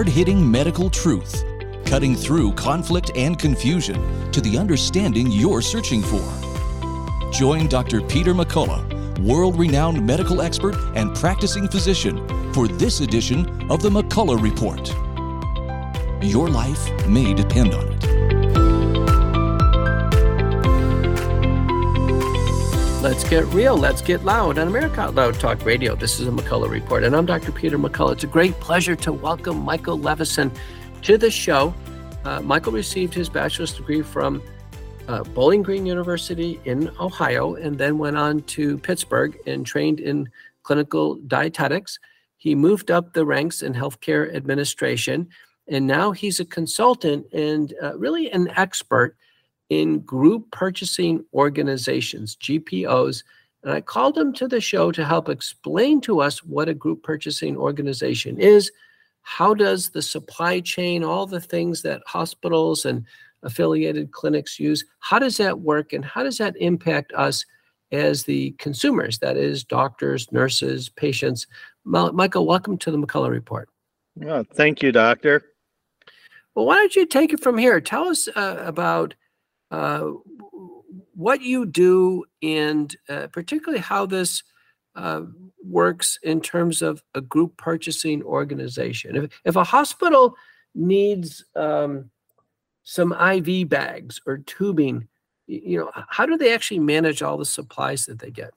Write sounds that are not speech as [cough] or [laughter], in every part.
hard hitting medical truth, cutting through conflict and confusion to the understanding you're searching for. Join Dr. Peter McCullough, world renowned medical expert and practicing physician, for this edition of the McCullough Report. Your life may depend on it. Let's get real. Let's get loud on America Out Loud Talk Radio. This is a McCullough Report, and I'm Dr. Peter McCullough. It's a great pleasure to welcome Michael Levison to the show. Uh, Michael received his bachelor's degree from uh, Bowling Green University in Ohio and then went on to Pittsburgh and trained in clinical dietetics. He moved up the ranks in healthcare administration, and now he's a consultant and uh, really an expert in group purchasing organizations, GPOs. And I called him to the show to help explain to us what a group purchasing organization is. How does the supply chain, all the things that hospitals and affiliated clinics use, how does that work and how does that impact us as the consumers, that is, doctors, nurses, patients? Michael, welcome to the McCullough Report. Oh, thank you, Doctor. Well, why don't you take it from here? Tell us uh, about uh, what you do and uh, particularly how this uh, works in terms of a group purchasing organization. If, if a hospital needs um, some IV bags or tubing, you know, how do they actually manage all the supplies that they get?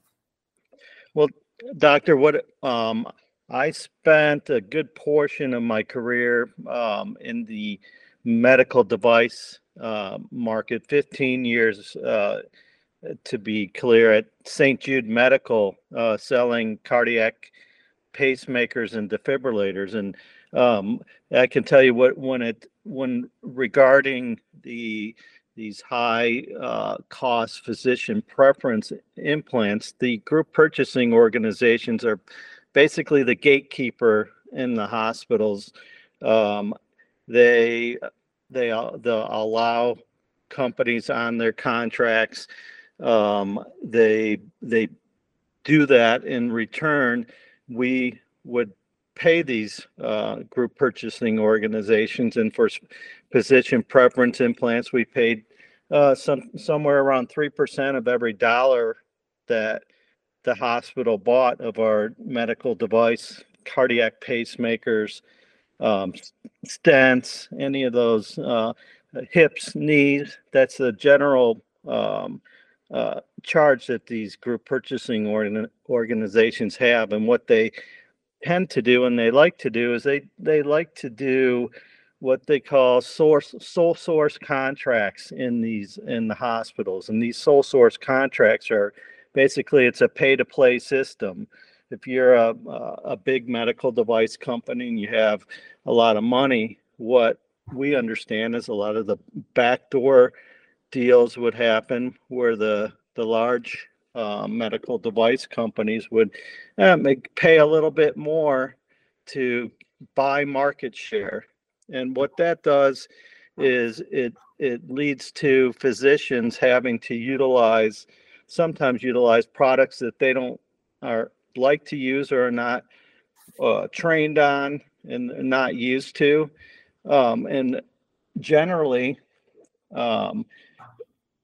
Well, doctor, what um, I spent a good portion of my career um, in the medical device uh, market, 15 years uh, to be clear, at St. Jude Medical, uh, selling cardiac pacemakers and defibrillators. And um, I can tell you what when it when regarding the these high uh, cost physician preference implants, the group purchasing organizations are basically the gatekeeper in the hospitals. Um, they they they'll allow companies on their contracts. Um, they they do that in return. We would pay these uh, group purchasing organizations, and for physician preference implants, we paid uh, some somewhere around three percent of every dollar that the hospital bought of our medical device, cardiac pacemakers, um, any of those uh, hips, knees. That's the general um, uh, charge that these group purchasing organ- organizations have, and what they tend to do and they like to do is they they like to do what they call source sole source contracts in these in the hospitals and these sole source contracts are basically it's a pay to play system if you're a, a big medical device company and you have a lot of money, what we understand is a lot of the backdoor deals would happen where the the large uh, medical device companies would uh, make, pay a little bit more to buy market share, and what that does is it it leads to physicians having to utilize sometimes utilize products that they don't are like to use or are not uh, trained on and not used to. Um, and generally, um,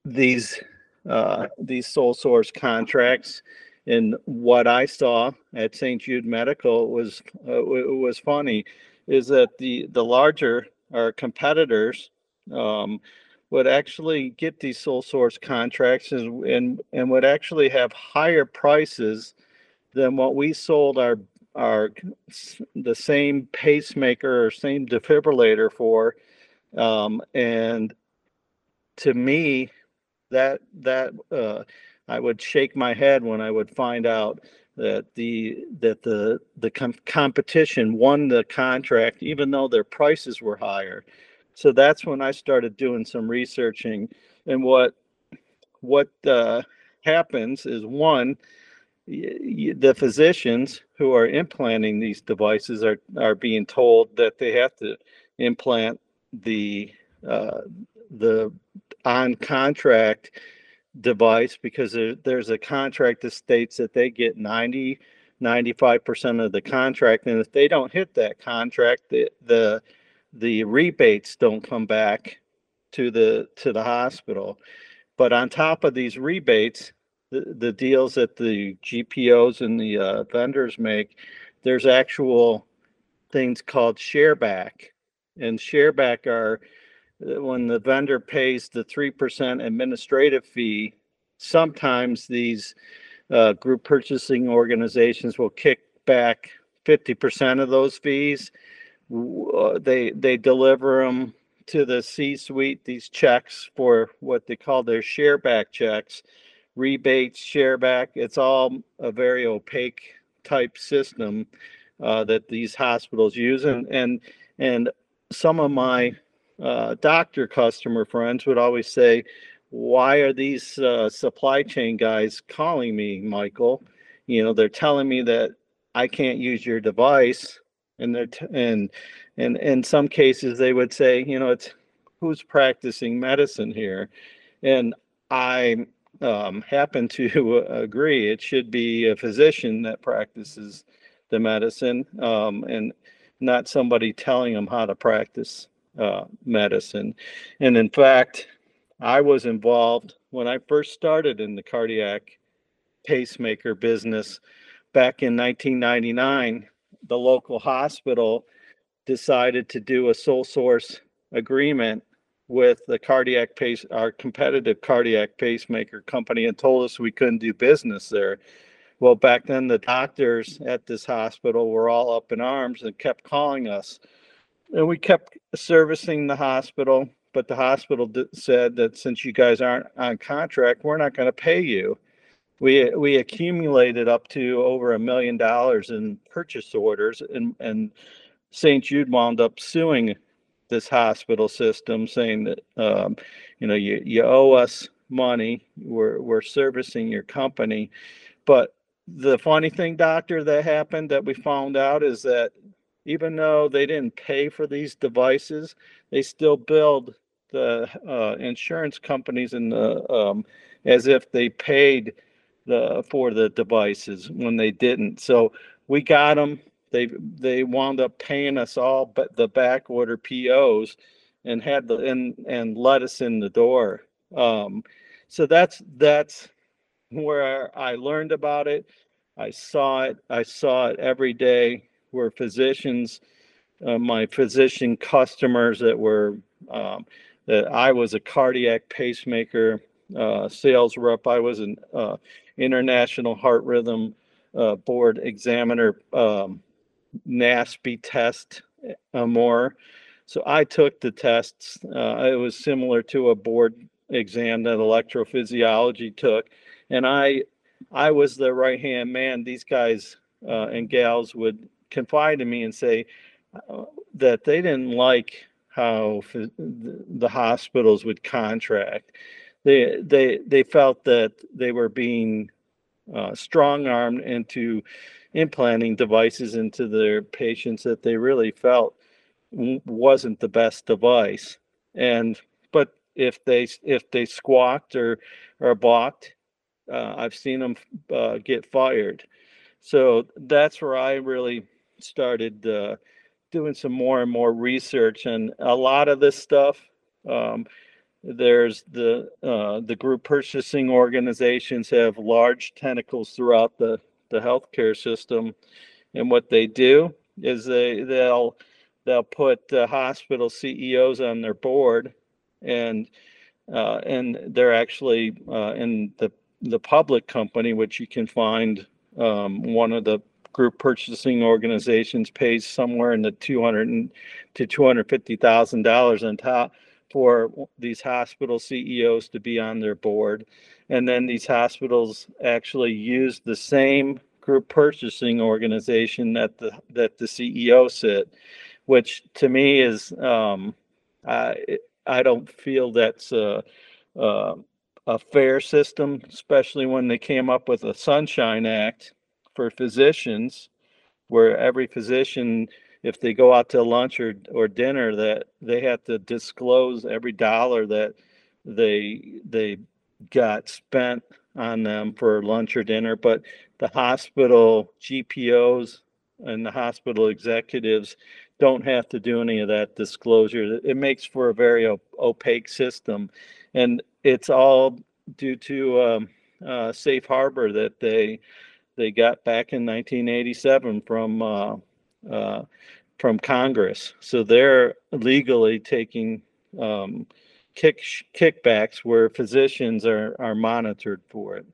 these uh, these sole source contracts and what I saw at St. Jude Medical was uh, was funny is that the the larger our competitors um, would actually get these sole source contracts and, and and would actually have higher prices than what we sold our our the same pacemaker or same defibrillator for um, and to me that that uh, I would shake my head when I would find out that the that the the com- competition won the contract even though their prices were higher. So that's when I started doing some researching and what what uh, happens is one the physicians who are implanting these devices are, are being told that they have to implant the uh, the on contract device because there, there's a contract that states that they get 90 95% of the contract. And if they don't hit that contract, the, the, the rebates don't come back to the, to the hospital. But on top of these rebates, the, the deals that the GPOs and the uh, vendors make, there's actual things called shareback. And shareback are uh, when the vendor pays the 3% administrative fee, sometimes these uh, group purchasing organizations will kick back 50% of those fees. Uh, they they deliver them to the C-suite these checks for what they call their shareback checks, rebates, shareback. It's all a very opaque type system uh, that these hospitals use, and and and some of my uh, doctor customer friends would always say, "Why are these uh, supply chain guys calling me, Michael? You know, they're telling me that I can't use your device." And they're t- and and in some cases they would say, you know, it's who's practicing medicine here, and I um, happen to agree. It should be a physician that practices the medicine, um, and not somebody telling them how to practice uh, medicine. And in fact, I was involved when I first started in the cardiac pacemaker business back in 1999. The local hospital decided to do a sole source agreement with the cardiac pace, our competitive cardiac pacemaker company, and told us we couldn't do business there. Well, back then, the doctors at this hospital were all up in arms and kept calling us. And we kept servicing the hospital, but the hospital d- said that since you guys aren't on contract, we're not going to pay you. We, we accumulated up to over a million dollars in purchase orders, and, and St. Jude wound up suing this hospital system, saying that um, you know you, you owe us money. We're we're servicing your company, but the funny thing, doctor, that happened that we found out is that even though they didn't pay for these devices, they still billed the uh, insurance companies and the um, as if they paid the for the devices when they didn't. So we got them. They they wound up paying us all, but the back order POs, and had the and and let us in the door. Um, so that's that's where I learned about it. I saw it. I saw it every day where physicians, uh, my physician customers that were, um, that I was a cardiac pacemaker uh, sales rep. I was an uh, international heart rhythm uh, board examiner, um, NASPE test uh, more. So I took the tests. Uh, it was similar to a board exam that electrophysiology took and I I was the right hand man. These guys uh, and gals would confide in me and say uh, that they didn't like how the hospitals would contract. They they they felt that they were being uh, strong armed into implanting devices into their patients that they really felt wasn't the best device. And but if they if they squawked or or balked, uh, I've seen them uh, get fired. So that's where I really started uh, doing some more and more research, and a lot of this stuff. Um, there's the uh, the group purchasing organizations have large tentacles throughout the the healthcare system, and what they do is they they'll they'll put uh, hospital CEOs on their board, and uh, and they're actually uh, in the the public company, which you can find um, one of the group purchasing organizations pays somewhere in the 200 to 250 thousand dollars on top for these hospital CEOs to be on their board, and then these hospitals actually use the same group purchasing organization that the that the CEO sit, which to me is um, I I don't feel that's uh, uh, a fair system, especially when they came up with a Sunshine Act for physicians, where every physician, if they go out to lunch or, or dinner, that they have to disclose every dollar that they they got spent on them for lunch or dinner, but the hospital GPOs and the hospital executives don't have to do any of that disclosure. It makes for a very opaque system, and it's all due to um, uh, safe harbor that they they got back in 1987 from uh, uh, from Congress. So they're legally taking um, kick kickbacks where physicians are are monitored for it.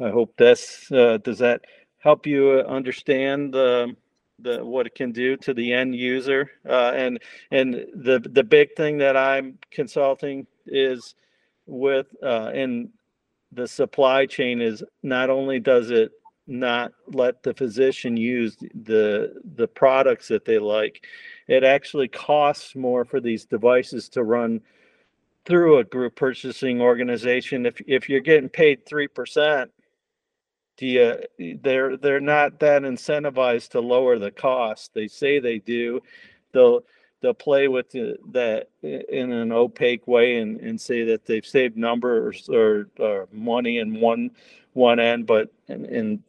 I hope that's uh, does that help you understand the the what it can do to the end user uh, and and the the big thing that I'm consulting is with uh, in the supply chain is not only does it not let the physician use the the products that they like. It actually costs more for these devices to run through a group purchasing organization. If if you're getting paid 3% do you they're they're not that incentivized to lower the cost. They say they do. They'll they'll play with the, that in an opaque way and, and say that they've saved numbers or, or money in one one end but in, and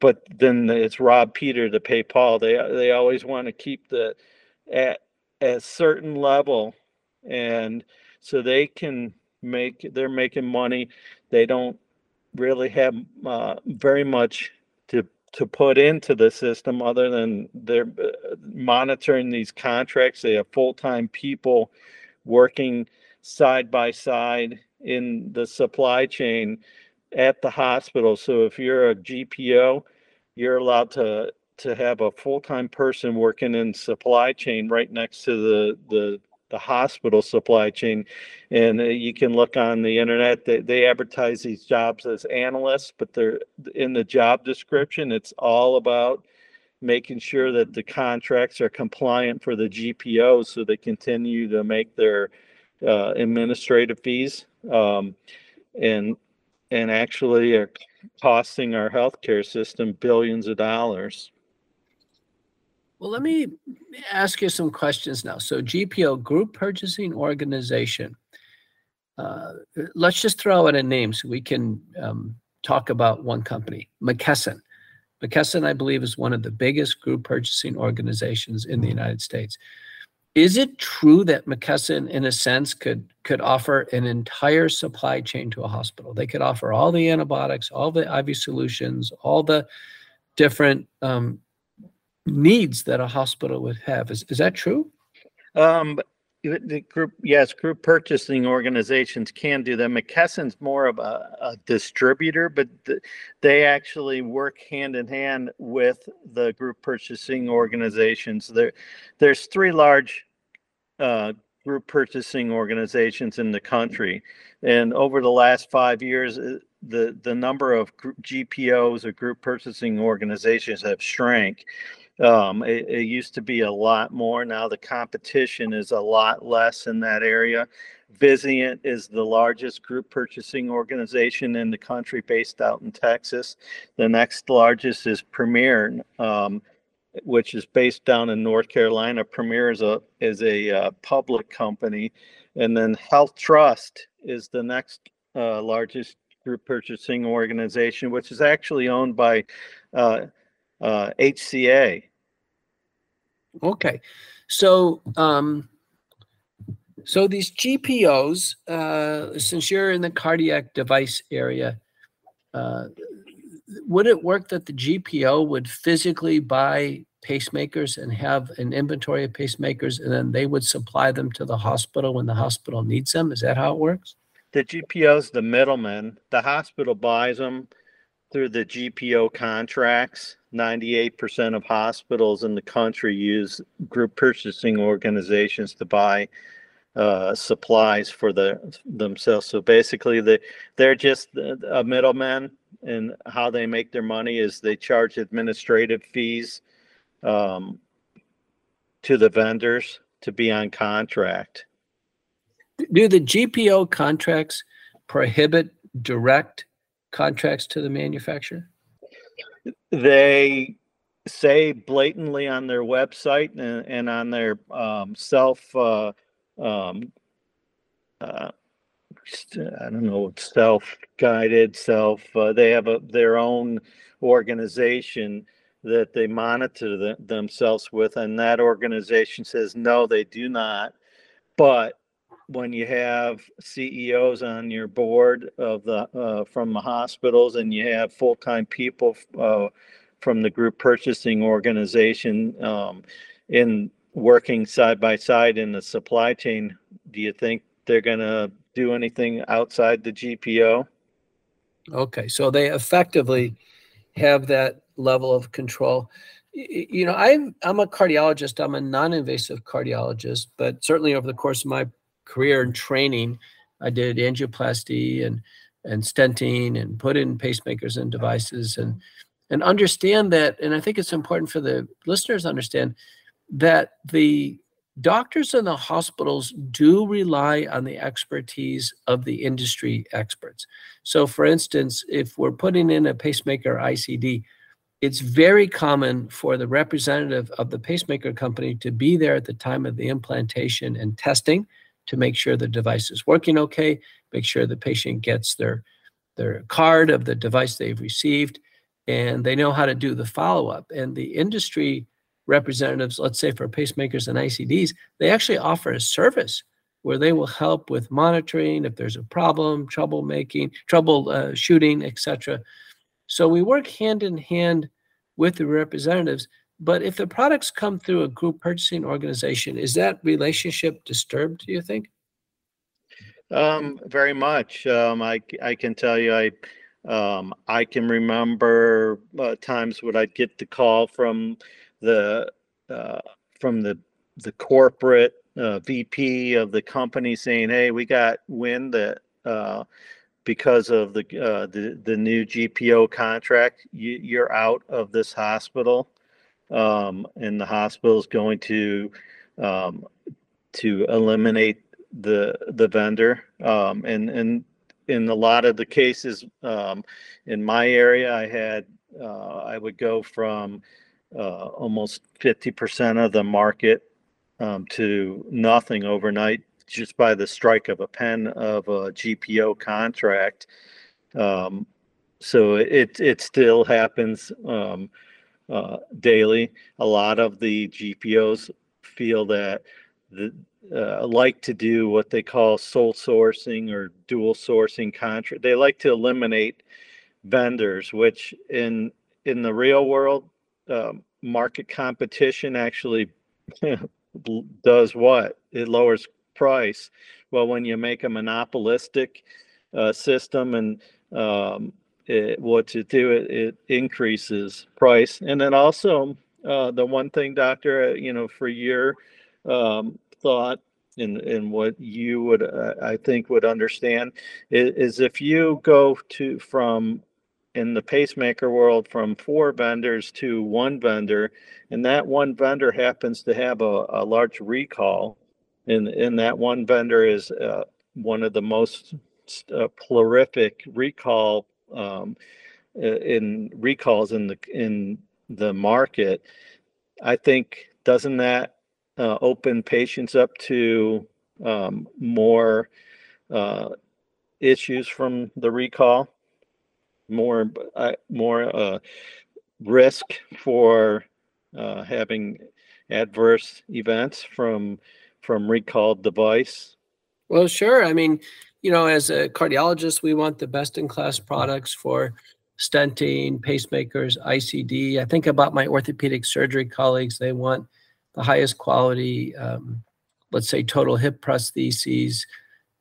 but then it's rob peter to pay paul. They they always want to keep the at a certain level and so they can make they're making money. They don't really have uh, very much to to put into the system other than they're uh, monitoring these contracts. They have full-time people working side by side in the supply chain at the hospital. So if you're a gpo you're allowed to to have a full-time person working in supply chain right next to the the the hospital supply chain. And uh, you can look on the internet. They, they advertise these jobs as analysts but they're in the job description it's all about making sure that the contracts are compliant for the gpos so they continue to make their uh, administrative fees. Um, and and actually are costing our healthcare system billions of dollars well, let me ask you some questions now. So, GPO, Group Purchasing Organization. Uh, let's just throw out a name so we can um, talk about one company, McKesson. McKesson, I believe, is one of the biggest group purchasing organizations in the United States. Is it true that McKesson, in a sense, could could offer an entire supply chain to a hospital? They could offer all the antibiotics, all the IV solutions, all the different um, needs that a hospital would have. Is, is that true? Um, the group, yes, group purchasing organizations can do that. McKesson's more of a, a distributor, but th- they actually work hand in hand with the group purchasing organizations. There, there's three large uh, group purchasing organizations in the country, and over the last five years, uh, the the number of GPOs or group purchasing organizations have shrank. Um, it, it, used to be a lot more. Now the competition is a lot less in that area. Vizient is the largest group purchasing organization in the country based out in Texas. The next largest is Premier, um, which is based down in North Carolina. Premier is a, is a uh, public company. And then Health Trust is the next uh, largest group purchasing organization, which is actually owned by uh, uh, HCA. Okay, so um, so these GPOs, uh, since you're in the cardiac device area, uh, would it work that the GPO would physically buy pacemakers and have an inventory of pacemakers, and then they would supply them to the hospital when the hospital needs them? Is that how it works? The GPO is the middleman. The hospital buys them through the GPO contracts, 98% of hospitals in the country use group purchasing organizations to buy uh, supplies for the themselves. So basically, they they're just a middleman, and how they make their money is they charge administrative fees um, to the vendors to be on contract. Do the GPO contracts prohibit direct contracts to the manufacturer? They say blatantly on their website and, and on their um, self uh, um, uh, I don't know, self-guided, self. Uh, they have a their own organization that they monitor the, themselves with, and that organization says no, they do not. But when you have CEOs on your board of the uh, from the hospitals, and you have full-time people uh, from the group purchasing organization um, in working side by side in the supply chain, do you think they're going to do anything outside the GPO? Okay, so they effectively have that level of control. You know, I'm I'm a cardiologist. I'm a non-invasive cardiologist, but certainly over the course of my career and training, I did angioplasty and and stenting and put in pacemakers and devices and and understand that. And I think it's important for the listeners to understand that the doctors and the hospitals do rely on the expertise of the industry experts. So, for instance, if we're putting in a pacemaker ICD, it's very common for the representative of the pacemaker company to be there at the time of the implantation and testing to make sure the device is working okay, make sure the patient gets their their card of the device they've received, and they know how to do the follow-up. And the industry representatives, let's say for pacemakers and ICDs, they actually offer a service where they will help with monitoring if there's a problem, trouble making, trouble uh, shooting, etc. So we work hand in hand with the representatives. But if the products come through a group purchasing organization, is that relationship disturbed? Do you think? Um, very much. Um, I I can tell you, I um, I can remember uh, times when I'd get the call from the uh, from the the corporate uh, VP of the company saying, "Hey, we got wind that uh, because of the uh, the the new GPO contract, you, you're out of this hospital, um, and the hospital is going to um, to eliminate the the vendor, um, and and in a lot of the cases um, in my area, I had uh, I would go from uh, almost 50% of the market um, to nothing overnight just by the strike of a pen of a GPO contract. Um, so it it still happens um, uh, daily. A lot of the GPOs feel that the uh, like to do what they call sole sourcing or dual sourcing contract. They like to eliminate vendors, which in in the real world um, market competition actually [laughs] does what? It lowers price. Well, when you make a monopolistic uh, system and um, it, what to do, it, it, increases price. And then also uh, the one thing, doctor, uh, you know, for your um, thought and, and what you would, uh, I think, would understand is, is if you go to from in the pacemaker world from four vendors to one vendor, and that one vendor happens to have a, a large recall, and, and that one vendor is uh, one of the most uh, prolific recall um, in recalls in the in the market. I think doesn't that uh, open patients up to um, more uh, issues from the recall? More uh, more uh, risk for uh, having adverse events from from recalled device? Well, sure. I mean, you know, as a cardiologist, we want the best in class products for stenting, pacemakers, ICD. I think about my orthopedic surgery colleagues; they want the highest quality, um, let's say, total hip prostheses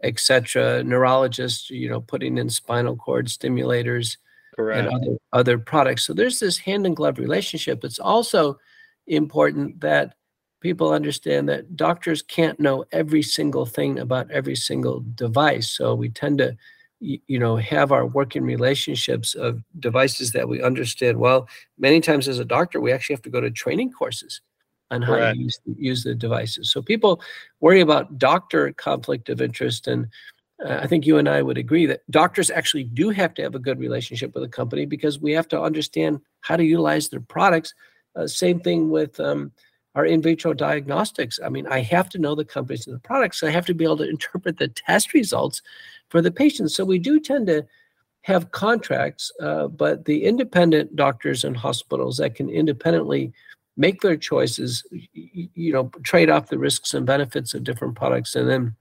etc. Neurologists, you know, putting in spinal cord stimulators Correct. and other, other products. So there's this hand and glove relationship. It's also important that people understand that doctors can't know every single thing about every single device. So we tend to you know have our working relationships of devices that we understand well many times as a doctor we actually have to go to training courses on how to use, use the devices. So people worry about doctor conflict of interest. And uh, I think you and I would agree that doctors actually do have to have a good relationship with a company because we have to understand how to utilize their products. Uh, same thing with um, our in vitro diagnostics. I mean, I have to know the companies and the products. I have to be able to [laughs] interpret the test results for the patients. So we do tend to have contracts, uh, but the independent doctors and hospitals that can independently make their choices, you, know, trade off the risks and benefits of different products, and then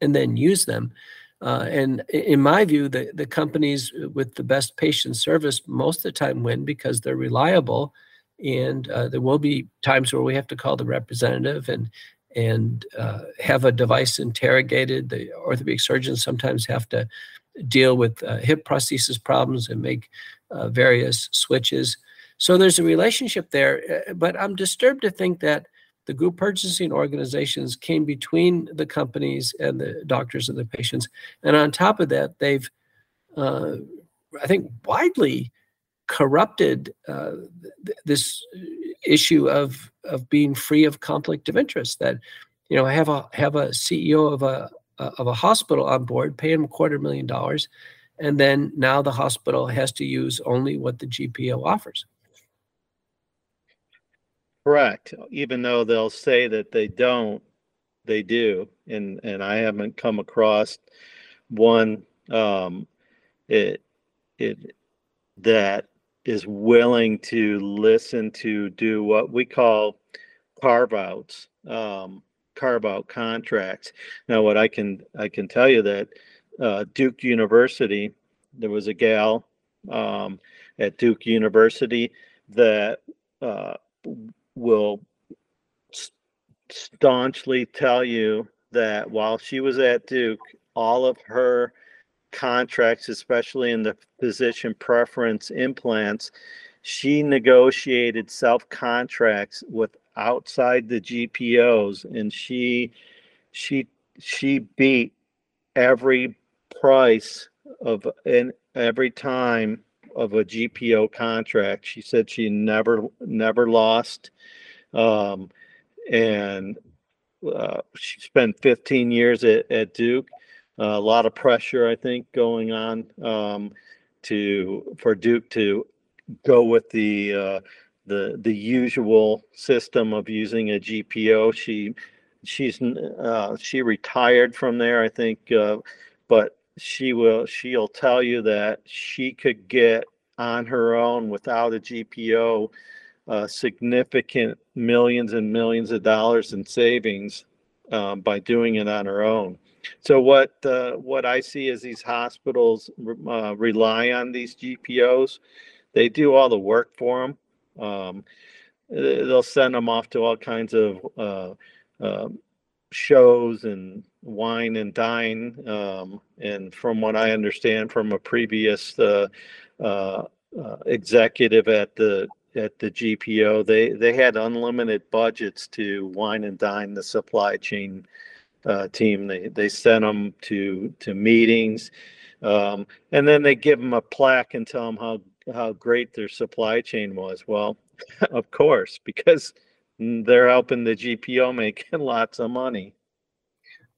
and then use them. Uh, and in my view, the, the companies with the best patient service most of the time win because they're reliable. And uh, there will be times where we have to call the representative and and uh, have a device interrogated. The orthopedic surgeons sometimes have to deal with uh, hip prosthesis problems and make uh, various switches. So there's a relationship there. Uh, but I'm disturbed to think that the group purchasing organizations came between the companies and the doctors and the patients. And on top of that, they've, uh, I think, widely corrupted uh, th- this issue of of being free of conflict of interest. That you know, have a have a CEO of a of a hospital on board, pay him a quarter million dollars, and then now the hospital has to use only what the GPO offers. Correct. Even though they'll say that they don't, they do. And and I haven't come across one um it it that is willing to listen to do what we call carve outs um carve out contracts now what i can i can tell you that uh, duke university there was a gal um, at duke university that uh, will staunchly tell you that while she was at Duke, all of her contracts, especially in the physician preference implants, she negotiated self contracts with outside the GPOs, and she she she beat every price of and every time of a GPO contract. She said she never never lost, um, and uh, she spent 15 years at, at Duke. Uh, a lot of pressure, I think, going on um, to for Duke to go with the uh, the the usual system of using a GPO. She she's uh, she retired from there, I think, uh, but she will she'll tell you that she could get on her own without a GPO uh, significant millions and millions of dollars in savings um, by doing it on her own. So what uh, what I see is these hospitals uh, rely on these GPOs. They do all the work for them. Um, they'll send them off to all kinds of uh, um, shows and wine and dine. Um, and from what I understand from a previous uh, uh, uh, executive at the at the GPO, they they had unlimited budgets to wine and dine the supply chain uh, team. They they sent them to to meetings, um, and then they give them a plaque and tell them how how great their supply chain was. Well, [laughs] of course, because they're helping the GPO [laughs] make lots of money.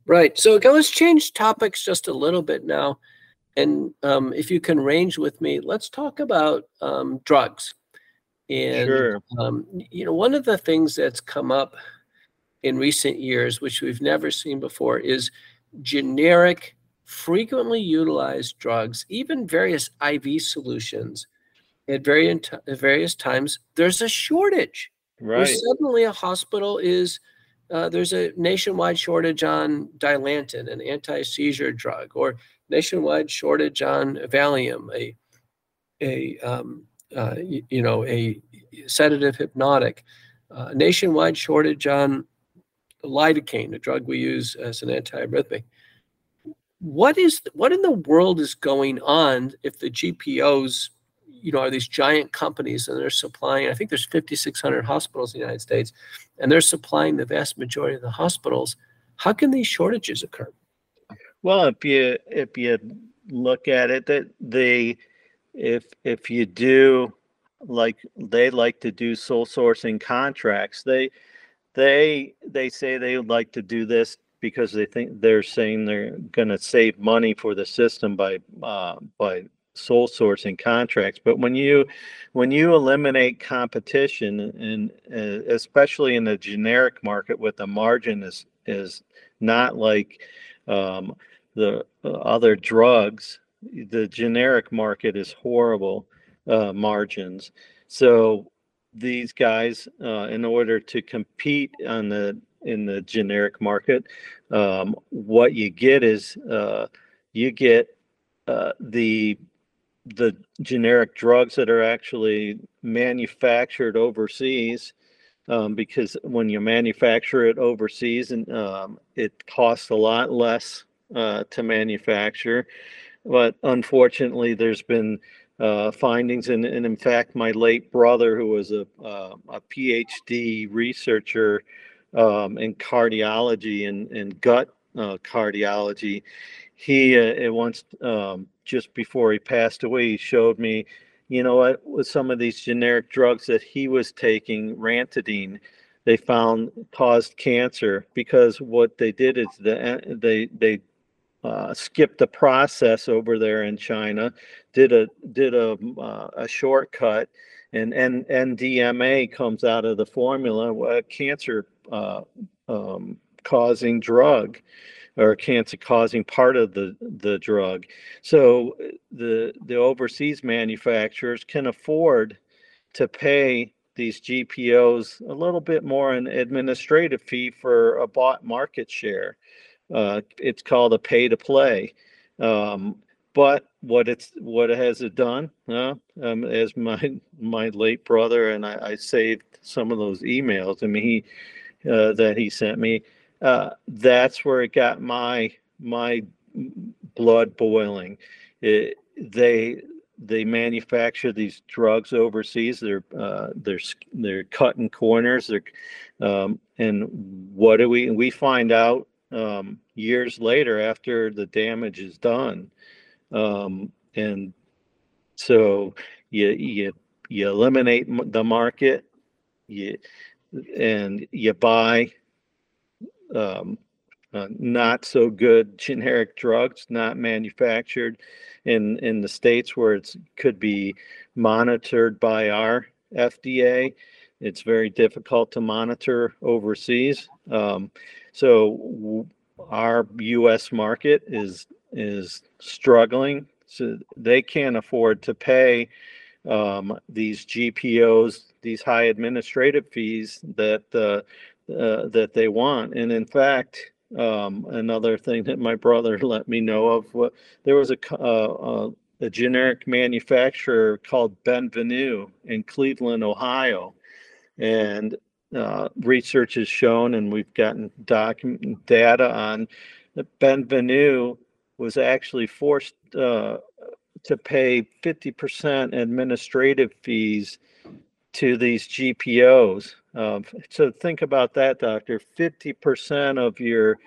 Right. So let's change topics just a little bit now. And um, if you can range with me, let's talk about um, drugs. And, sure. um, you know, one of the things that's come up in recent years, which we've never seen before, is generic, frequently utilized drugs, even various IV solutions at various, various times. There's a shortage. Right. Where suddenly a hospital is uh, there's a nationwide shortage on Dilantin, an anti-seizure drug, or nationwide shortage on Valium, a a um, uh, you, you, know a sedative hypnotic, uh, nationwide shortage on lidocaine, a drug we use as an antiarrhythmic. What is what in the world is going on if the GPOs, you know, are these giant companies and they're supplying? I think there's 5,600 hospitals in the United States, and they're supplying the vast majority of the hospitals. How can these shortages occur? Well, if you if you look at it, that they if if you do like they like to do sole sourcing contracts, they they they say they would like to do this because they think they're saying they're going to save money for the system by uh, by sole sourcing contracts. But when you when you eliminate competition, and uh, especially in the generic market, with the margin is is not like um, the uh, other drugs. The generic market is horrible uh, margins. So these guys, uh, in order to compete on the in the generic market, um, what you get is uh, you get uh, the the generic drugs that are actually manufactured overseas um, because when you manufacture it overseas and um, it costs a lot less uh, to manufacture. But unfortunately there's been uh, findings and, and in fact my late brother who was a, uh, a phd researcher um, in cardiology and, and gut uh, cardiology he uh, once um, just before he passed away he showed me you know what with some of these generic drugs that he was taking ranitidine they found caused cancer because what they did is the, they they uh, skipped the process over there in China, did a did a uh, a shortcut, and N, NDMA comes out of the formula, a cancer uh, um, causing drug or cancer causing part of the the drug. So the the overseas manufacturers can afford to pay these GPOs a little bit more an administrative fee for a bought market share. Uh, it's called a pay to play. Um, but what it's what has it done? Uh, um, as my my late brother and I, I, saved some of those emails. I mean, he uh, that he sent me. Uh, that's where it got my my blood boiling. It, they they manufacture these drugs overseas. They're uh, they're they're cutting corners. They're um, and what do we we find out um, years later after the damage is done, um, and so you you you eliminate the market, you and you buy um, uh, not so good generic drugs not manufactured in in the states where it could be monitored by our FDA. It's very difficult to monitor overseas. Um, so w- our U.S. market is is struggling. So they can't afford to pay um, these GPOs, these high administrative fees that uh, uh, that they want. And in fact, um, another thing that my brother [laughs] let me know of, what there was a, uh, a generic manufacturer called Ben Venue in Cleveland, Ohio, and uh, research has shown, and we've gotten document data on that Ben Venue was actually forced uh, to pay 50% administrative fees to these GPOs. Um, so think about that, doctor. 50% of your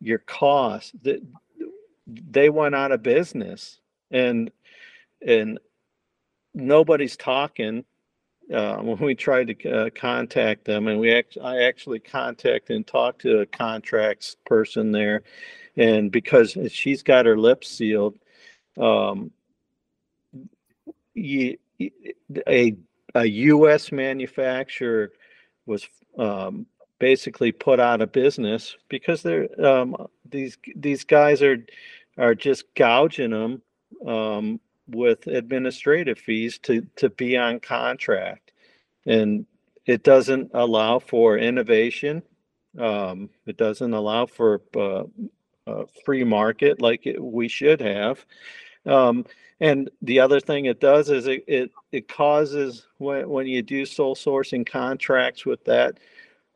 your cost that they went out of business and and nobody's talking uh, when we tried to uh, contact them and we act- I actually contacted and talked to a contracts person there and because she's got her lips sealed um, you, a a U.S. manufacturer was um, basically put out of business because they're um, these these guys are are just gouging them um, with administrative fees to to be on contract, and it doesn't allow for innovation. Um, it doesn't allow for uh, a free market like it, we should have. And the other thing it does is it it, it causes when, when you do sole sourcing contracts with that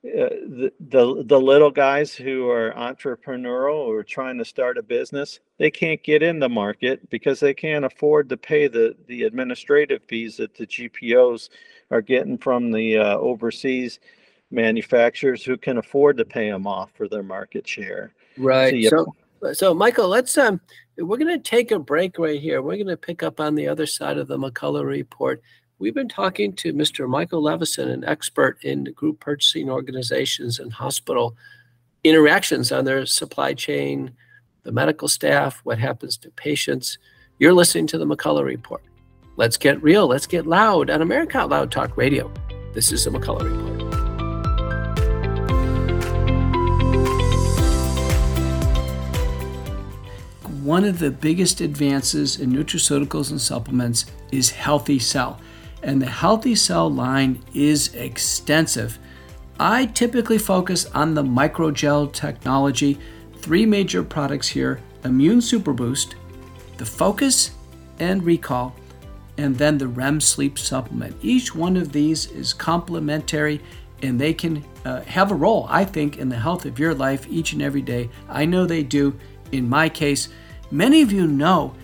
uh, the, the the little guys who are entrepreneurial or trying to start a business they can't get in the market because they can't afford to pay the the administrative fees that the gpos are getting from the uh, overseas manufacturers who can afford to pay them off for their market share. Right so, so so, Michael, let's um, we're going to take a break right here. We're going to pick up on the other side of the McCullough report. We've been talking to Mr. Michael Levison, an expert in group purchasing organizations and hospital interactions on their supply chain, the medical staff, what happens to patients. You're listening to the McCullough Report. Let's get real, let's get loud on America Out Loud Talk Radio. This is the McCullough Report. One of the biggest advances in nutraceuticals and supplements is Healthy Cell. And the Healthy Cell line is extensive. I typically focus on the microgel technology. Three major products here Immune Super Boost, the Focus and Recall, and then the REM sleep supplement. Each one of these is complementary and they can uh, have a role, I think, in the health of your life each and every day. I know they do. In my case, many of you know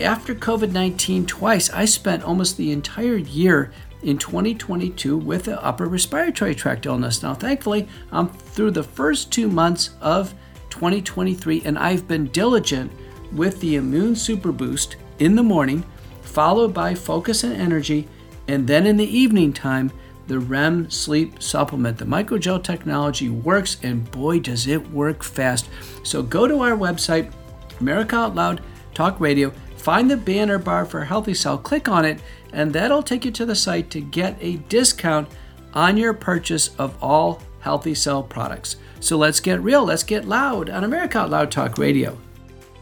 after COVID 19 twice, I spent almost the entire year in 2022 with an upper respiratory tract illness. Now, thankfully, I'm through the first two months of 2023 and I've been diligent with the Immune Super Boost in the morning, followed by Focus and Energy, and then in the evening time, the REM sleep supplement. The microgel technology works, and boy, does it work fast. So go to our website, America Out Loud Talk Radio, find the banner bar for Healthy Cell, click on it, and that'll take you to the site to get a discount on your purchase of all Healthy Cell products. So let's get real, let's get loud on America Out Loud Talk Radio.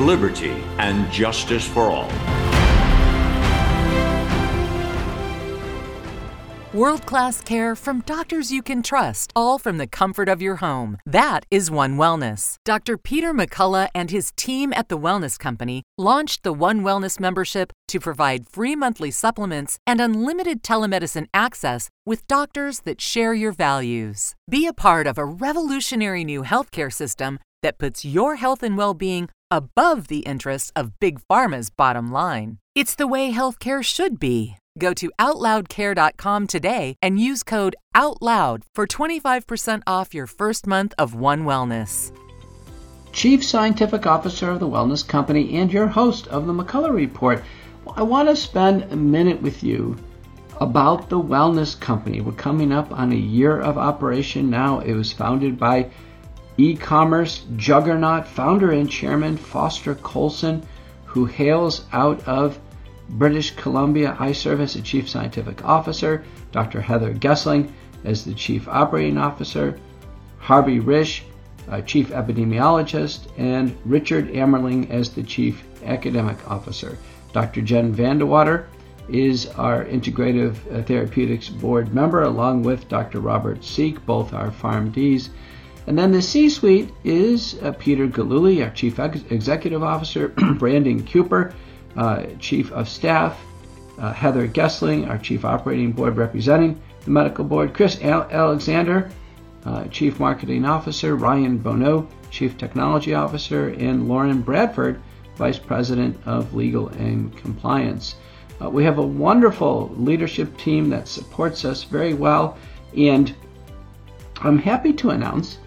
liberty, and justice for all. World class care from doctors you can trust, all from the comfort of your home. That is One Wellness. Dr. Peter McCullough and his team at the Wellness Company launched the One Wellness membership to provide free monthly supplements and unlimited telemedicine access with doctors that share your values. Be a part of a revolutionary new healthcare system that puts your health and well being above the interests of Big Pharma's bottom line. It's the way healthcare should be. Go to OutLoudCare.com today and use code OUTLOUD for 25% off your first month of One Wellness. Chief Scientific Officer of the Wellness Company and your host of the McCullough Report. I want to spend a minute with you about the Wellness Company. We're coming up on a year of operation now. It was founded by e-commerce juggernaut founder and chairman Foster Coulson, who hails out of British Columbia. I as the chief scientific officer, Dr. Heather Gessling as the chief operating officer, Harvey Risch, uh, chief epidemiologist, and Richard Amerling as the chief academic officer. Dr. Jen Vandewater is our Integrative Therapeutics Board member, along with Dr. Robert Seek, both our PharmDs. And then the C suite is uh, Peter Gillooly, our Chief Ex- Executive Officer, [clears throat] Brandon Cooper, uh, Chief of Staff, uh, Heather Gessling, our Chief Operating Board representing the Medical Board, Chris Al- Alexander, uh, Chief Marketing Officer, Ryan Bonneau, Chief Technology Officer, and Lauren Bradford, Vice President of Legal and Compliance. Uh, we have a wonderful leadership team that supports us very well, and I'm happy to announce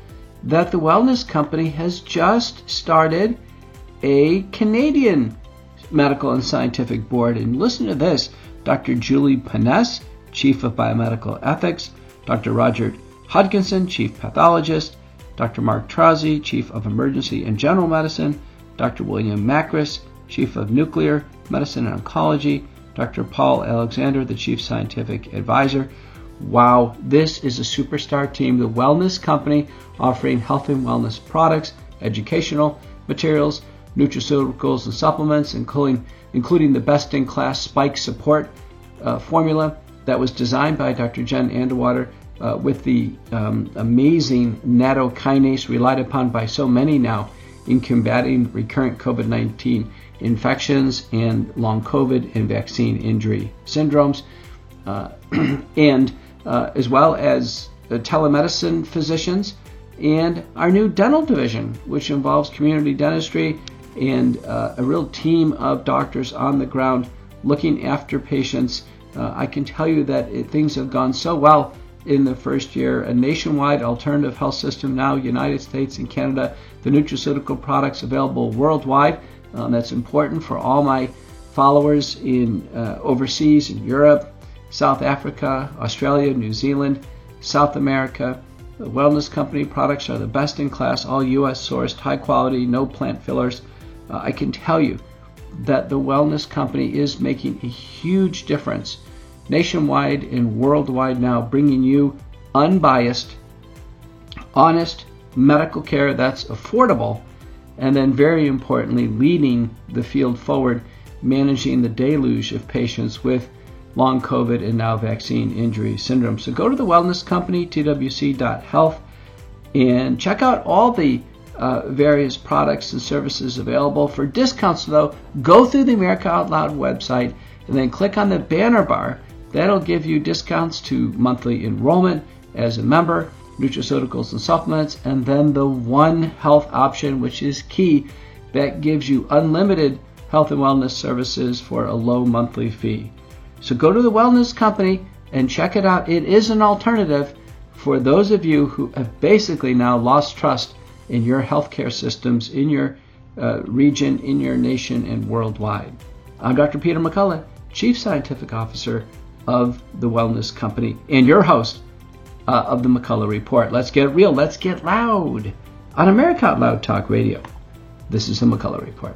that the Wellness Company has just started a Canadian medical and scientific board. And listen to this Dr. Julie Ponesse, Chief of Biomedical Ethics, Dr. Roger Hodkinson, Chief Pathologist, Dr. Mark Trozzi, Chief of Emergency and General Medicine, Dr. William Makis, Chief of Nuclear Medicine and Oncology, Dr. Paul Alexander, the Chief Scientific Advisor. Wow, this is a superstar team, the Wellness Company, offering health and wellness products, educational materials, nutraceuticals and supplements, including, including the best in class spike support uh, formula that was designed by Dr. Jen Vandewater uh, with the um, amazing nattokinase relied upon by so many now in combating recurrent COVID 19 infections and long COVID and vaccine injury syndromes, uh, [clears throat] and uh, as well as the telemedicine physicians and our new dental division, which involves community dentistry and uh, a real team of doctors on the ground looking after patients. Uh, I can tell you that it, things have gone so well in the first year. A nationwide alternative health system now, United States and Canada. The nutraceutical products available worldwide. Um, that's important for all my followers in uh, overseas in Europe, South Africa, Australia, New Zealand, South America. The Wellness Company products are the best in class, all U.S. sourced, high quality, no plant fillers. Uh, I can tell you that the Wellness Company is making a huge difference nationwide and worldwide now, bringing you unbiased, honest medical care that's affordable, and then very importantly, leading the field forward, managing the deluge of patients with long COVID and now vaccine injury syndrome. So go to the Wellness Company, twc.health, and check out all the uh, various products and services available. For discounts, though, go through the America Out Loud website and then click on the banner bar That'll give you discounts to monthly enrollment as a member, nutraceuticals and supplements, and then the one health option, which is key, that gives you unlimited health and wellness services for a low monthly fee. So go to the Wellness Company and check it out. It is an alternative for those of you who have basically now lost trust in your healthcare systems in your uh, region, in your nation, and worldwide. I'm Dr. Peter McCullough, Chief Scientific Officer of the Wellness Company and your host uh, of the McCullough Report. Let's get real. Let's get loud on America Out Loud Talk Radio. This is the McCullough Report.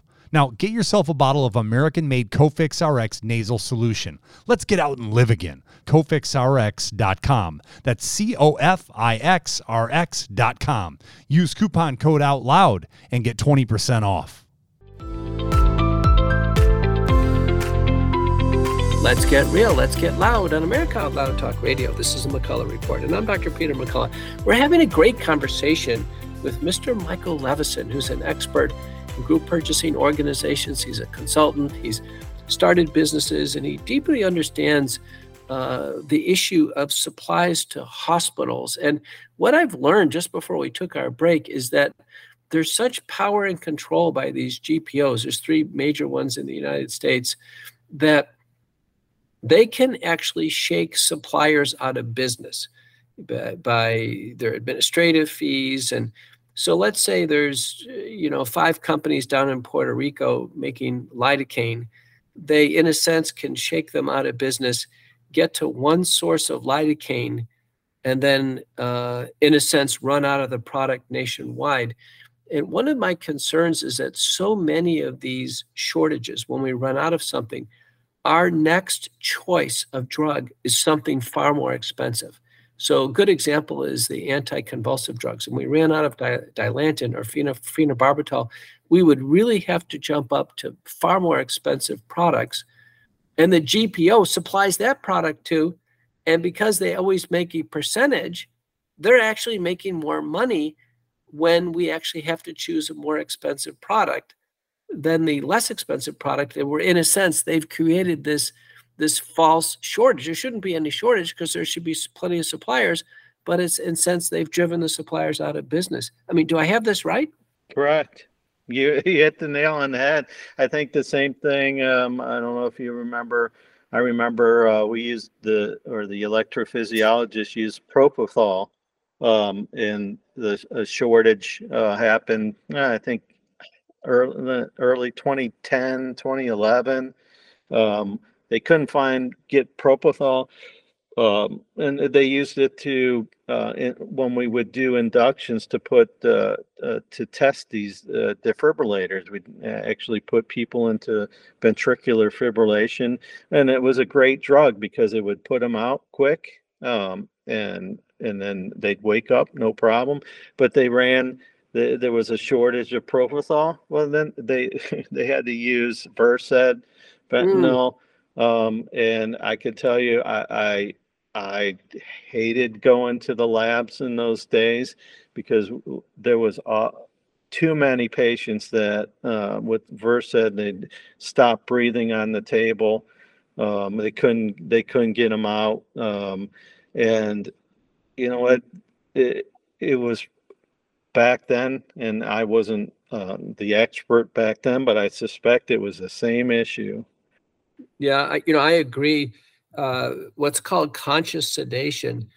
Now, get yourself a bottle of American made Cofix RX nasal solution. Let's get out and live again. CofixRx.com. That's C O F I X R X.com. Use coupon code OUT LOUD and get 20% off. Let's get real. Let's get loud on America Out Loud Talk Radio. This is the McCullough Report, and I'm Dr. Peter McCullough. We're having a great conversation with Mr. Michael Levison, who's an expert group purchasing organizations. He's a consultant. He's started businesses, and he deeply understands uh, the issue of supplies to hospitals. And what I've learned just before we took our break is that there's such power and control by these GPOs. There's three major ones in the United States that they can actually shake suppliers out of business by, by their administrative fees and so let's say there's you know five companies down in Puerto Rico making lidocaine. They, in a sense, can shake them out of business, get to one source of lidocaine, and then, uh, in a sense, run out of the product nationwide. And one of my concerns is that so many of these shortages, when we run out of something, our next choice of drug is something far more expensive. So a good example is the anticonvulsive drugs. And we ran out of Dilantin or phenobarbital, we would really have to jump up to far more expensive products. And the GPO supplies that product too. And because they always make a percentage, they're actually making more money when we actually have to choose a more expensive product than the less expensive product. And we're in a sense they've created this this false shortage. There shouldn't be any shortage because there should be plenty of suppliers, but it's in sense they've driven the suppliers out of business. I mean, do I have this right? Correct. You, [laughs] you hit the nail on the head. I think the same thing. Um, I don't know if you remember. I remember uh, we used the or the electrophysiologist used propofol, um, and the shortage uh, happened. I think early early 2010, 2011. Um, they couldn't find get propofol, um, and they used it to uh, in, when we would do inductions to put uh, uh, to test these uh, defibrillators. We uh, actually put people into ventricular fibrillation, and it was a great drug because it would put them out quick, um, and and then they'd wake up no problem. But they ran. The, there was a shortage of propofol. Well, then they [laughs] they had to use Versed, mm. fentanyl. Mm um, and I could tell you, I, I I hated going to the labs in those days because there was uh, too many patients that uh, with Versed they'd stop breathing on the table. Um, they couldn't they couldn't get them out, um, and you know what? It, it was back then, and I wasn't uh, the expert back then, but I suspect it was the same issue. Yeah, I, you know, I agree. Uh, what's called conscious sedation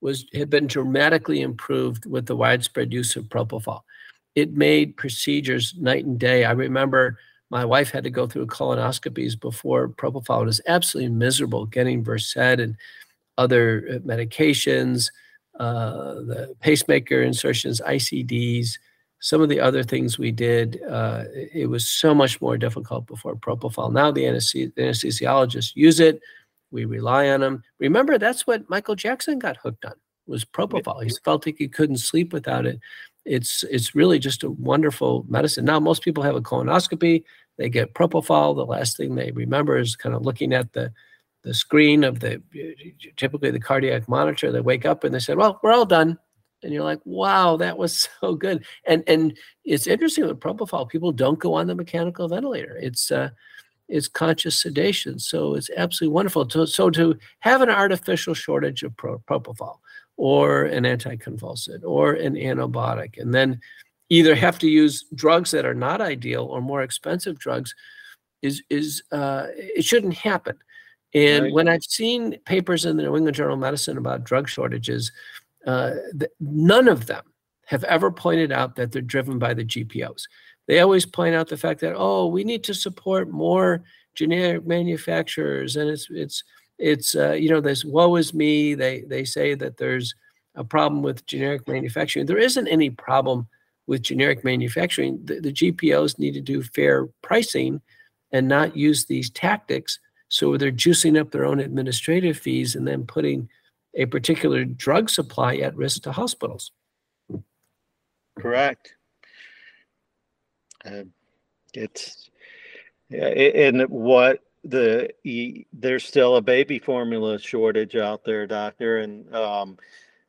was had been dramatically improved with the widespread use of propofol. It made procedures night and day. I remember my wife had to go through colonoscopies before propofol. It was absolutely miserable getting Versed and other uh, medications, uh, the pacemaker insertions, ICDs some of the other things we did, uh, it was so much more difficult before propofol. Now the, anesthes- the anesthesiologists use it. We rely on them. Remember, that's what Michael Jackson got hooked on was propofol. He felt like he couldn't sleep without it. It's it's really just a wonderful medicine. Now most people have a colonoscopy. They get propofol. The last thing they remember is kind of looking at the the screen of the typically the cardiac monitor. They wake up and they said, "Well, we're all done and you're like, wow, that was [laughs] so good. And and it's interesting with propofol, people don't go on the mechanical ventilator. It's uh, it's conscious sedation, so it's absolutely wonderful. To, so to have an artificial shortage of pro, propofol, or an anticonvulsant, or an antibiotic, and then either have to use drugs that are not ideal or more expensive drugs, is is uh, it shouldn't happen. And right. when I've seen papers in the New England Journal of Medicine about drug shortages, uh, none of them have ever pointed out that they're driven by the GPOs. They always point out the fact that oh, we need to support more generic manufacturers, and it's it's it's uh, you know this woe is me. They they say that there's a problem with generic manufacturing. There isn't any problem with generic manufacturing. The, the GPOs need to do fair pricing and not use these tactics. So they're juicing up their own administrative fees and then putting a particular drug supply at risk to hospitals. Correct. Uh, it's yeah, and what the there's still a baby formula shortage out there, doctor, and um,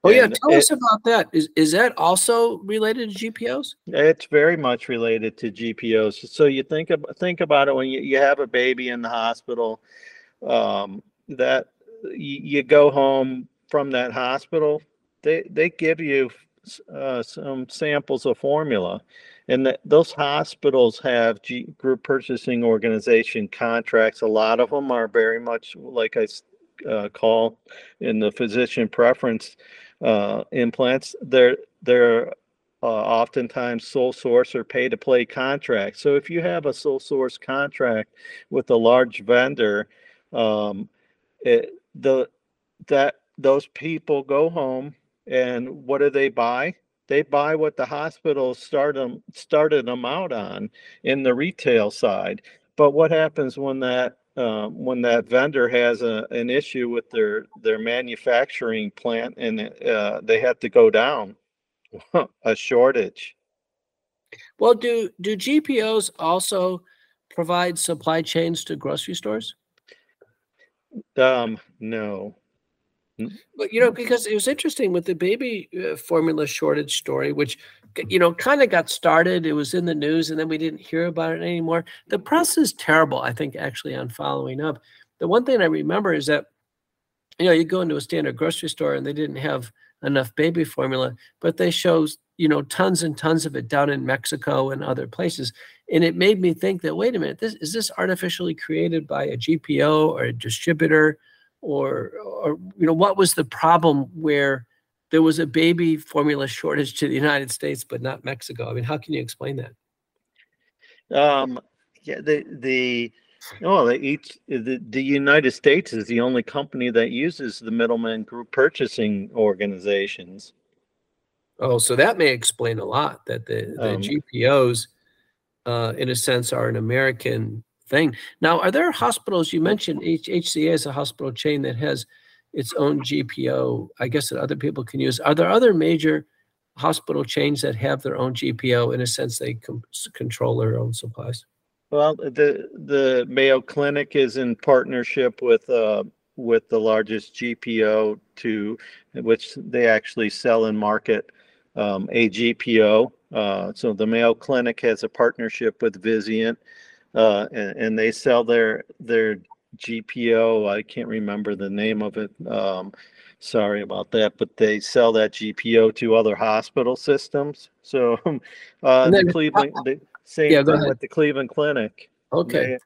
Oh yeah, tell it, us about that. Is is that also related to GPOs? It's very much related to GPOs. So you think about think about it when you, you have a baby in the hospital, um, that you, you go home from that hospital, they they give you uh, some samples of formula, and the, those hospitals have G, group purchasing organization contracts. A lot of them are very much like I uh, call in the physician preference uh, implants. They're they're uh, oftentimes sole source or pay to play contracts. So if you have a sole source contract with a large vendor, um, it, the that those people go home and what do they buy? They buy what the hospital started them, started them out on in the retail side. But what happens when that um, when that vendor has a, an issue with their their manufacturing plant and uh, they have to go down [laughs] a shortage? Well, do do GPOs also provide supply chains to grocery stores? Um, no, But you know, because it was interesting with the baby uh, formula shortage story, which you know kind of got started. It was in the news, and then we didn't hear about it anymore. The press is terrible, I think, actually on following up. The one thing I remember is that you know you go into a standard grocery store and they didn't have enough baby formula, but they show you know tons and tons of it down in Mexico and other places, and it made me think that wait a minute, this is this artificially created by a GPO or a distributor? Or or you know what was the problem where there was a baby formula shortage to the United States but not Mexico? I mean, how can you explain that? Um, yeah, the the oh, the each the, the United States is the only company that uses the middleman group purchasing organizations. Oh, so that may explain a lot that the, the um, GPOs, uh, in a sense, are an American thing. Now, are there hospitals? You mentioned H- HCA is a hospital chain that has its own GPO. I guess that other people can use. Are there other major hospital chains that have their own GPO? In a sense, they com- control their own supplies. Well, the the Mayo Clinic is in partnership with uh, with the largest GPO to which they actually sell and market um, a GPO. Uh, so the Mayo Clinic has a partnership with Vizient uh, and, and, they sell their their GPO. I can't remember the name of it. Um, sorry about that, but they sell that GPO to other hospital systems. So [laughs] uh, then, the Cleveland, the same yeah, thing with the Cleveland Clinic. Okay. They,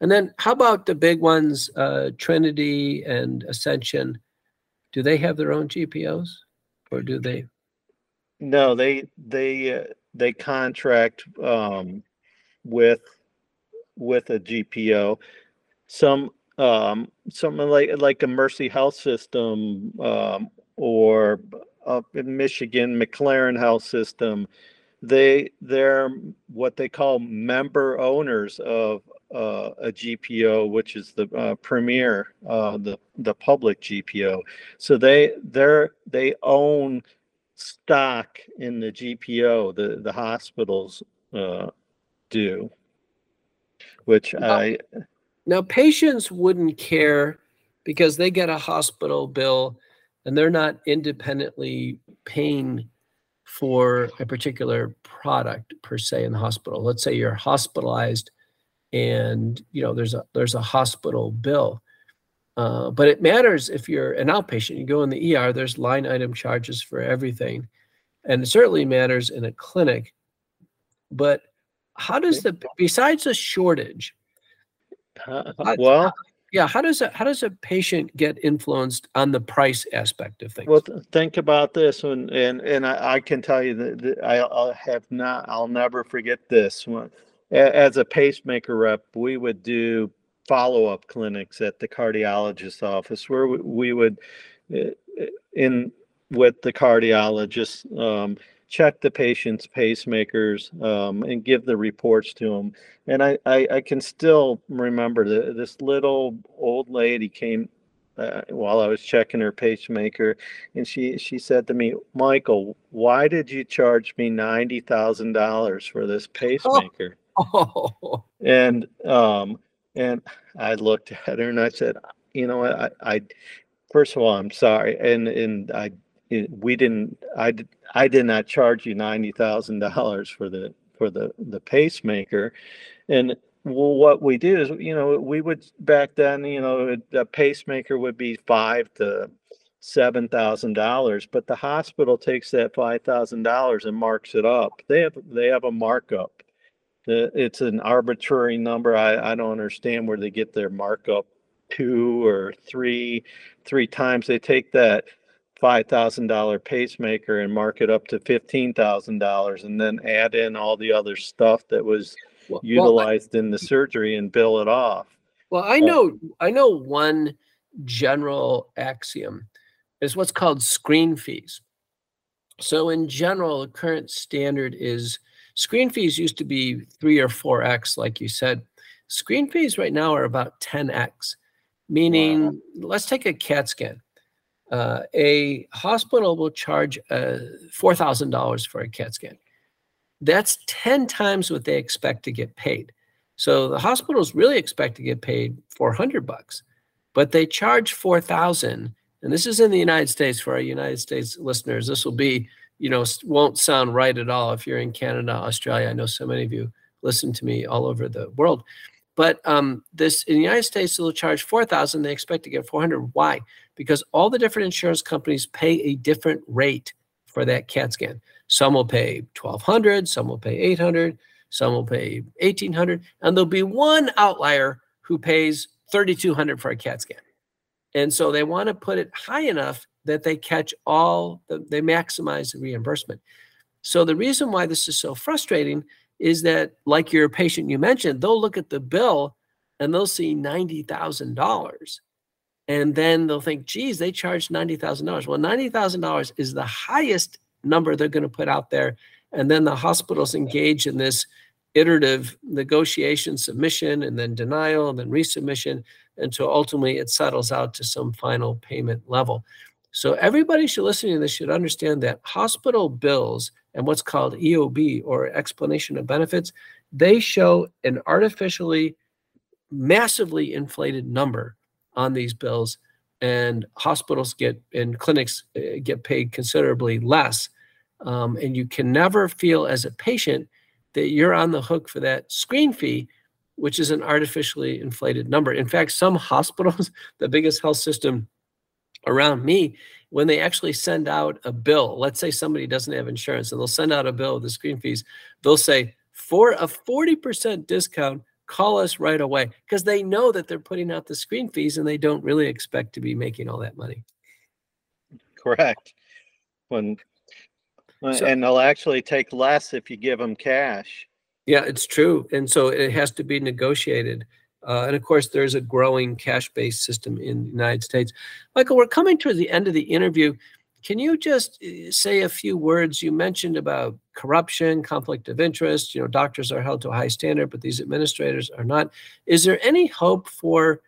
and then how about the big ones, uh, Trinity and Ascension? Do they have their own GPOs, or do they? No, they they uh, they contract um, with with a GPO. Some um, something like like a Mercy Health System um, or up in Michigan, McLaren Health System. They they're what they call member owners of uh, a GPO, which is the uh, premier, uh, the the public GPO. So they they're they own stock in the GPO. The the hospitals uh, do which now, I now patients wouldn't care because they get a hospital bill and they're not independently paying for a particular product per se in the hospital. Let's say you're hospitalized and you know there's a there's a hospital bill. Uh, but it matters if you're an outpatient. You go in the ER, there's line item charges for everything. And it certainly matters in a clinic. But how does the besides a shortage? Uh, well, how, yeah, how does a how does a patient get influenced on the price aspect of things? Well, think about this, and and and I, I can tell you that, that I, I have not, I'll never forget this. one. as a pacemaker rep, we would do follow-up clinics at the cardiologist's office where we, we would uh, in with the cardiologist um, check the patient's pacemakers um, and give the reports to them. And I, I, I can still remember that this little old lady came uh, while I was checking her pacemaker, and she she said to me, "Michael, why did you charge me ninety thousand dollars for this pacemaker?" Oh. [laughs] And um and I looked at her and I said, "You know what? I, I first of all, I'm sorry, and and I we didn't I I did not charge you ninety thousand dollars for the for the the pacemaker, and well, what we did is you know we would back then you know a pacemaker would be five to seven thousand dollars, but the hospital takes that five thousand dollars and marks it up. They have they have a markup. It's an arbitrary number. I, I don't understand where they get their markup two or three three times. They take that five thousand dollar pacemaker and mark it up to fifteen thousand dollars, and then add in all the other stuff that was well, utilized well, I, in the surgery and bill it off. Well, I uh, know I know one general axiom is what's called screen fees. So in general, the current standard is screen fees used to be three or four x, like you said. Screen fees right now are about 10x, meaning wow. let's take a CAT scan uh, a hospital will charge uh, $4,000 for a CAT scan. That's 10 times what they expect to get paid. So the hospitals really expect to get paid 400 bucks, but they charge 4,000 and this is in the United States for our United States listeners. This will be, you know, won't sound right at all if you're in Canada, Australia. I know so many of you listen to me all over the world. But um, this in the United States, they'll charge four thousand. They expect to get four hundred. Why? Because all the different insurance companies pay a different rate for that CAT scan. Some will pay twelve hundred. Some will pay eight hundred. Some will pay eighteen hundred, and there'll be one outlier who pays thirty two hundred for a CAT scan. And so they want to put it high enough that they catch all, the, they maximize the reimbursement. So the reason why this is so frustrating is that, like your patient you mentioned, they'll look at the bill and they'll see $90,000. And then they'll think, geez, they charged $90,000. Well, $90,000 is the highest number they're going to put out there. And then the hospitals engage in this iterative negotiation, submission, and then denial, and then resubmission until ultimately it settles out to some final payment level. So everybody should listening to this should understand that hospital bills and what's called EOB or explanation of benefits, they show an artificially massively inflated number on these bills and hospitals get and clinics uh, get paid considerably less um, and you can never feel as a patient that you're on the hook for that screen fee which is an artificially inflated number. In fact, some [laughs] hospitals, the biggest health system around me, when they actually send out a bill, let's say somebody doesn't have insurance and they'll send out a bill with the screen fees, they'll say, for a 40% discount, call us right away because they know that they're putting out the screen fees and they don't really expect to be making all that money. Correct. When so, and they'll actually take less if you give them cash. Yeah, it's true. And so it has to be negotiated. Uh, and of course, there's a growing cash based system in the United States. Michael, we're coming to the end of the interview. Can you just uh, say a few words? You mentioned about corruption, conflict of interest. You know, doctors are held to a high standard, but these administrators are not. Is there any hope for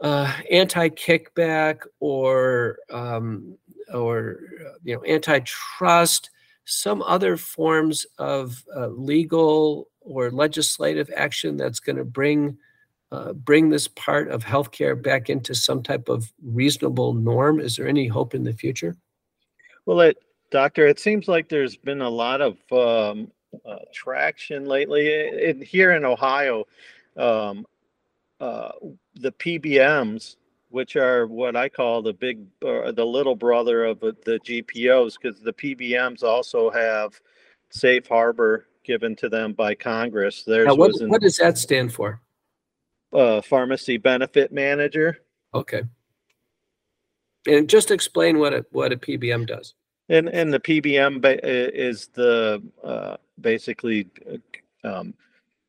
uh, anti-kickback or um, or you know antitrust? some other forms of uh, legal or legislative action that's going to bring uh, bring this part of healthcare back into some type of reasonable norm? Is there any hope in the future? Well, it, doctor, it seems like there's been a lot of um, uh, traction lately. In, here in Ohio, um, uh, the PBMs which are what I call the big or the little brother of the GPOs, because the PBMs also have safe harbor given to them by Congress. There's now, what, in, what does that stand for? Uh, pharmacy benefit manager. Okay. And just explain what a what a PBM does. And and the PBM is the uh, basically uh, um,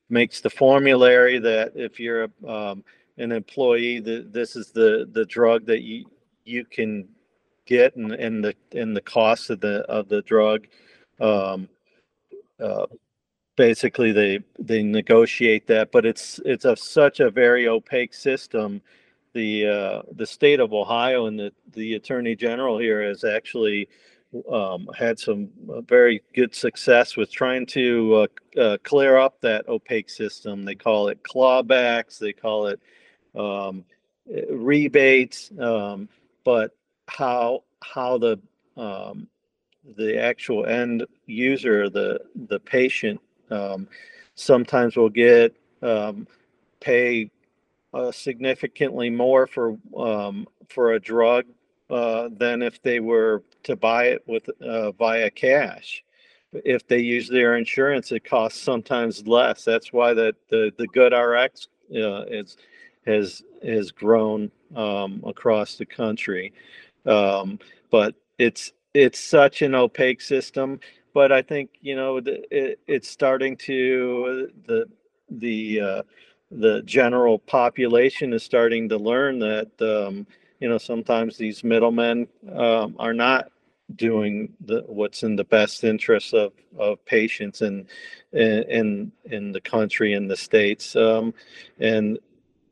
makes the formulary that if you're a um, an employee that this is the the drug that you you can get and, and the and the cost of the of the drug um, uh, basically they they negotiate that but it's it's a such a very opaque system. The uh, the state of ohio and the the attorney general here has actually um, had some uh, very good success with trying to uh, uh, clear up that opaque system. They call it clawbacks. They call it um, rebates, um, but how how the um, the actual end user, the the patient, um, sometimes will get um, pay uh, significantly more for um, for a drug uh, than if they were to buy it with uh, via cash. If they use their insurance, it costs sometimes less. That's why that the the GoodRx uh, is has has grown um, across the country. Um, but it's it's such an opaque system. But I think you know the, it, it's starting to the the uh, the general population is starting to learn that um, you know sometimes these middlemen um, are not doing the what's in the best interest of of patients in in in the country and the states um, and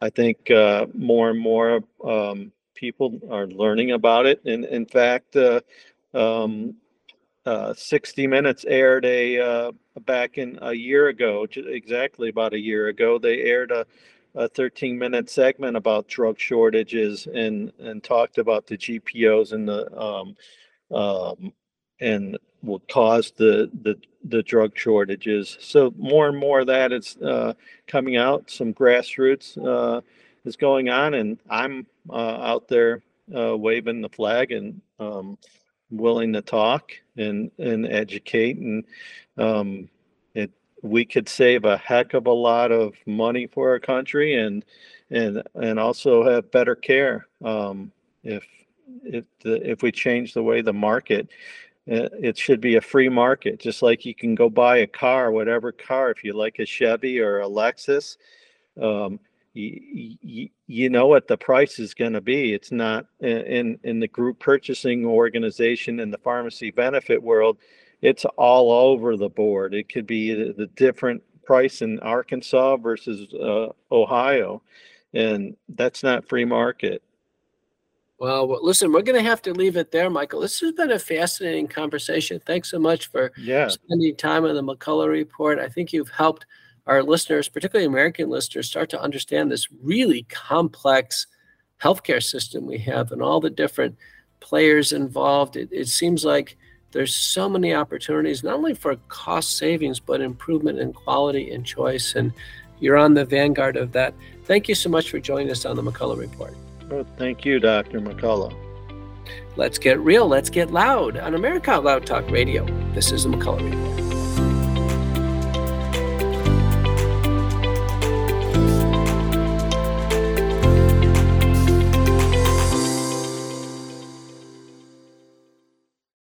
I think uh, more and more um, people are learning about it. And in fact, uh, um, uh, 60 Minutes aired a uh, back in a year ago, exactly about a year ago. They aired a a 13 minute segment about drug shortages and and talked about the GPOs and the um, um, and will cause the the the drug shortages. So more and more of that is uh, coming out. Some grassroots uh, is going on, and I'm uh, out there uh, waving the flag and um, willing to talk and and educate. And um, it we could save a heck of a lot of money for our country and and and also have better care um, if if the, if we change the way the market uh, it should be a free market. Just like you can go buy a car whatever car if you like a chevy or a lexus um, you, you know what the price is going to be. It's not in in the group purchasing organization in the pharmacy benefit world. It's all over the board. It could be the, the different price in Arkansas versus uh, Ohio, and that's not free market. Well, listen, we're going to have to leave it there, Michael. This has been a fascinating conversation. Thanks so much for yeah. spending time on the McCullough Report. I think you've helped our listeners, particularly American listeners, start to understand this really complex healthcare system we have and all the different players involved. It, it seems like there's so many opportunities, not only for cost savings, but improvement in quality and choice. And you're on the vanguard of that. Thank you so much for joining us on the McCullough Report. Oh, thank you, Dr. McCullough. Let's get real. Let's get loud on America Out Loud Talk Radio. This is the McCullough Report.